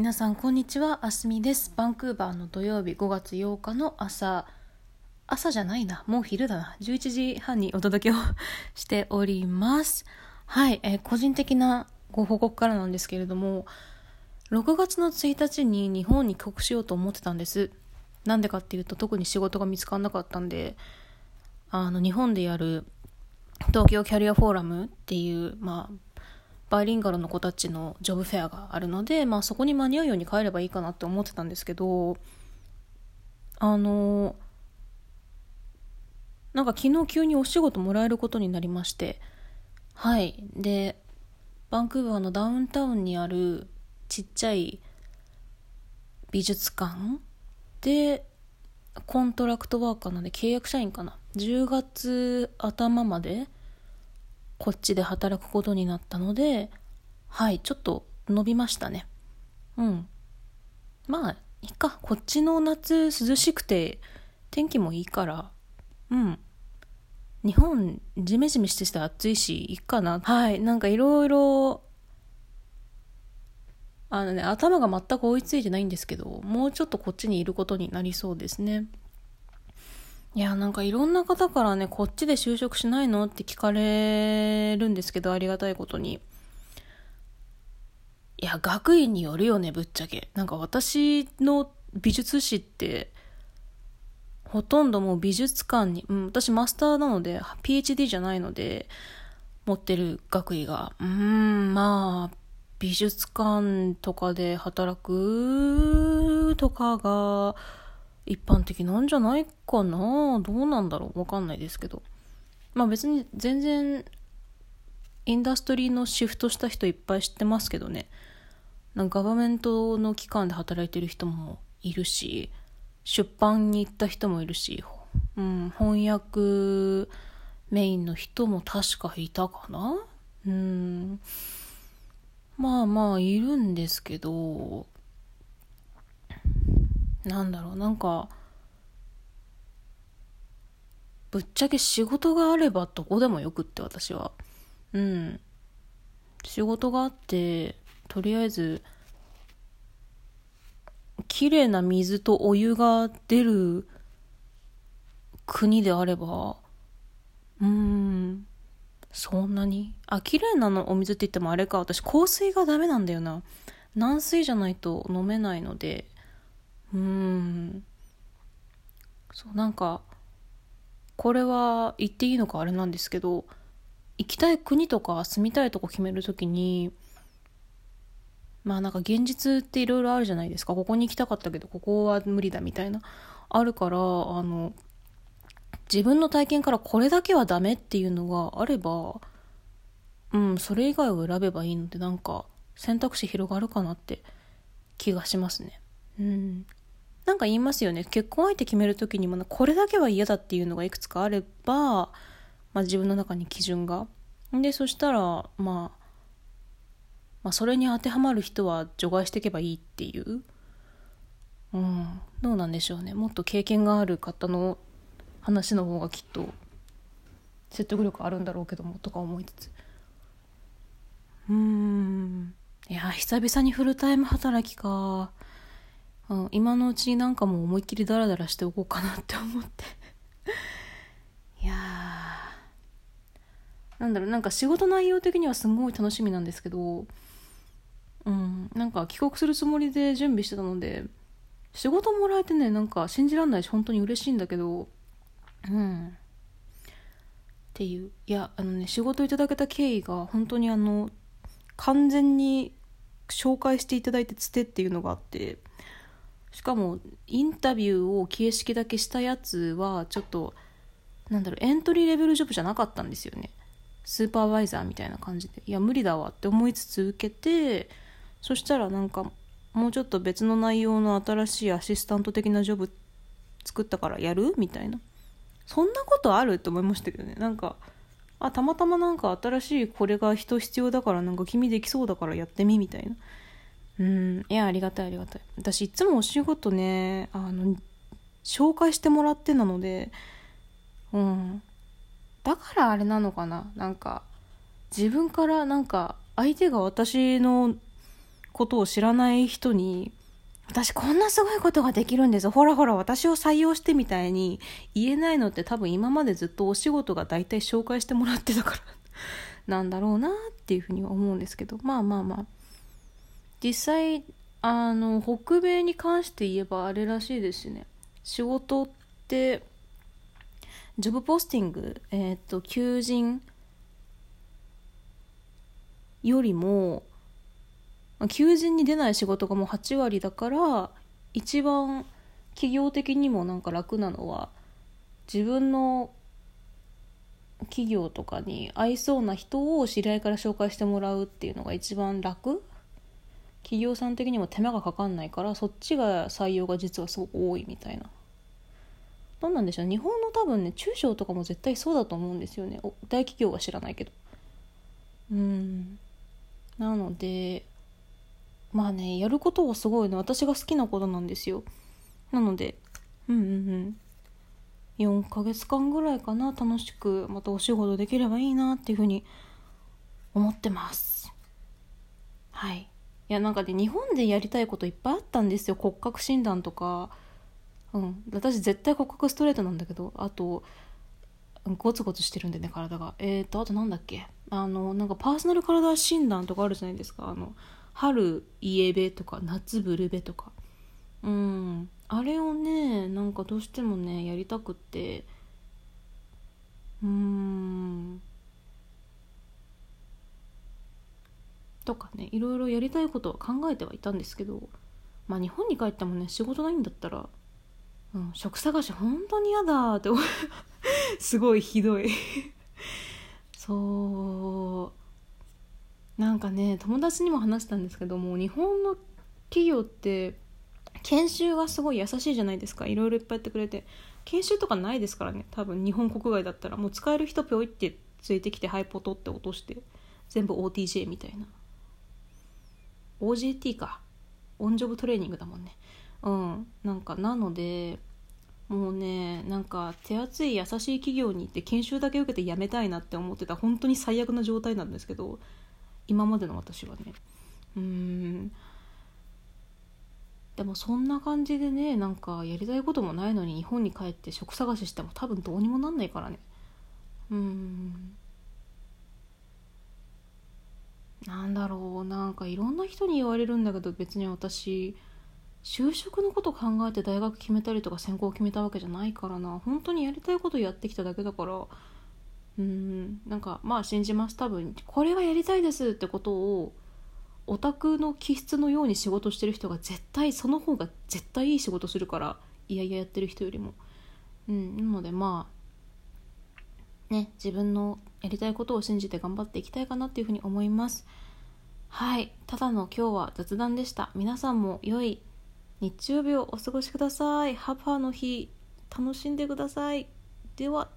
皆さんこんにちは。あすみです。バンクーバーの土曜日5月8日の朝。朝じゃないな。もう昼だな。11時半にお届けをしております。はい、えー個人的なご報告からなんですけれども6月の1日に日本に帰国しようと思ってたんです。なんでかっていうと特に仕事が見つからなかったんであの日本でやる東京キャリアフォーラムっていうまあバイリンガルの子たちのジョブフェアがあるので、まあ、そこに間に合うように帰ればいいかなって思ってたんですけどあのなんか昨日急にお仕事もらえることになりましてはい。でバンクーバーのダウンタウンにあるちっちゃい美術館でコントラクトワーカーなんで契約社員かな。10月頭までこっちで働くことになったのではいちょっと伸びましたね。うん。まあいいか。こっちの夏涼しくて天気もいいからうん。日本ジメジメしてして暑いしいいかな。はいなんかいろいろあのね頭が全く追いついてないんですけどもうちょっとこっちにいることになりそうですね。いやなんかいろんな方からねこっちで就職しないのって聞かれるんですけどありがたいことに。いや学位によるよねぶっちゃけ。なんか私の美術史ってほとんどもう美術館に、うん、私マスターなので PhD じゃないので持ってる学位が。うーんまあ美術館とかで働くとかが一般的なんじゃないかな？どうなんだろう？わかんないですけど。まあ別に全然インダストリーのシフトした人いっぱい知ってますけどね。なんかガバメントの機関で働いてる人もいるし出版に行った人もいるし、うん、翻訳メインの人も確かいたかな？うん。まあまあいるんですけどなんだろうなんかぶっちゃけ仕事があればどこでもよくって私は。うん。仕事があってとりあえず綺麗な水とお湯が出る国であればうん。そんなに？あ綺麗なのお水って言ってもあれか。私香水がダメなんだよな。軟水じゃないと飲めないので。うん。そうなんかこれは言っていいのかあれなんですけど行きたい国とか住みたいとこ決めるときにまあなんか現実っていろいろあるじゃないですか。ここに行きたかったけどここは無理だみたいな。あるからあの自分の体験からこれだけはダメっていうのがあればうんそれ以外を選べばいいのでなんか選択肢広がるかなって気がしますね。うん。なんか言いますよね。結婚相手決める時にもこれだけは嫌だっていうのがいくつかあれば、まあ、自分の中に基準が。でそしたら、まあ、まあそれに当てはまる人は除外していけばいいっていう、うん、どうなんでしょうね。もっと経験がある方の話の方がきっと説得力あるんだろうけどもとか思いつつ。うーん。いや久々にフルタイム働きか。うん、今のうちになんかもう思いっきりダラダラしておこうかなって思って。いやー。なんだろうなんか仕事内容的にはすごい楽しみなんですけどうんなんか帰国するつもりで準備してたので仕事もらえてねなんか信じらんないし本当に嬉しいんだけどうん。っていう。いやあのね仕事いただけた経緯が本当にあの完全に紹介していただいてつてっていうのがあってしかもインタビューを形式だけしたやつはちょっとなんだろうエントリーレベルジョブじゃなかったんですよね。スーパーバイザーみたいな感じで。いや無理だわって思いつつ受けてそしたらなんかもうちょっと別の内容の新しいアシスタント的なジョブ作ったからやる？みたいな。そんなことある？って思いましたけどね。なんかあたまたまなんか新しいこれが人必要だからなんか君できそうだからやってみ？みたいな。うん。いやありがたいありがたい。私いつもお仕事ねあの紹介してもらってなのでうん。だからあれなのかな。なんか自分からなんか相手が私のことを知らない人に私こんなすごいことができるんです。ほらほら私を採用してみたいに言えないのって多分今までずっとお仕事が大体紹介してもらってたからなんだろうなっていうふうに思うんですけど。まあまあまあ。実際あの北米に関して言えばあれらしいですね。仕事ってジョブポスティングえっ、ー、と求人よりも求人に出ない仕事がもう8割だから一番企業的にもなんか楽なのは自分の企業とかに合いそうな人を知り合いから紹介してもらうっていうのが一番楽。企業さん的にも手間がかかんないからそっちが採用が実はすごく多いみたいな。どうなんでしょう？日本の多分ね中小とかも絶対そうだと思うんですよね。大企業は知らないけど。うん。なのでまあねやることはすごいね私が好きなことなんですよ。なのでうんうんうん。4ヶ月間ぐらいかな。楽しくまたお仕事できればいいなっていうふうに思ってます。はい。いやなんかね日本でやりたいこといっぱいあったんですよ。骨格診断とか。うん。私絶対骨格ストレートなんだけど。あとゴツゴツしてるんでね体が。えっ、とあとなんだっけ。あのなんかパーソナル体診断とかあるじゃないですか。あの春イエベとか夏ブルベとか。うん。あれをねなんかどうしてもねやりたくって。うーん。とかねいろいろやりたいことは考えてはいたんですけどまあ日本に帰ってもね仕事ないんだったら、うん、職探し本当に嫌だって すごいひどい。そう。なんかね友達にも話したんですけども日本の企業って研修がすごい優しいじゃないですか。いろいろいっぱいやってくれて。研修とかないですからね。多分日本国外だったらもう使える人ぴょいってついてきてハイポトって落として全部 OTJ みたいな。OJT か。オンジョブトレーニングだもんね。うん。なんかなのでもうねなんか手厚い優しい企業に行って研修だけ受けて辞めたいなって思ってた本当に最悪な状態なんですけど今までの私はね。うん。でもそんな感じでねなんかやりたいこともないのに日本に帰って職探ししても多分どうにもなんないからね。うん。なんだろう。なんかいろんな人に言われるんだけど別に私就職のこと考えて大学決めたりとか専攻決めたわけじゃないからな。本当にやりたいことやってきただけだから。うん。なんかまあ信じます多分これがやりたいですってことをオタクの気質のように仕事してる人が絶対その方が絶対いい仕事するからいやいややってる人よりも。うん。なのでまあね自分のやりたいことを信じて頑張っていきたいかなっていうふうに思います。はい。ただの今日は雑談でした。皆さんも良い日曜日をお過ごしください。ハパーの日楽しんでください。では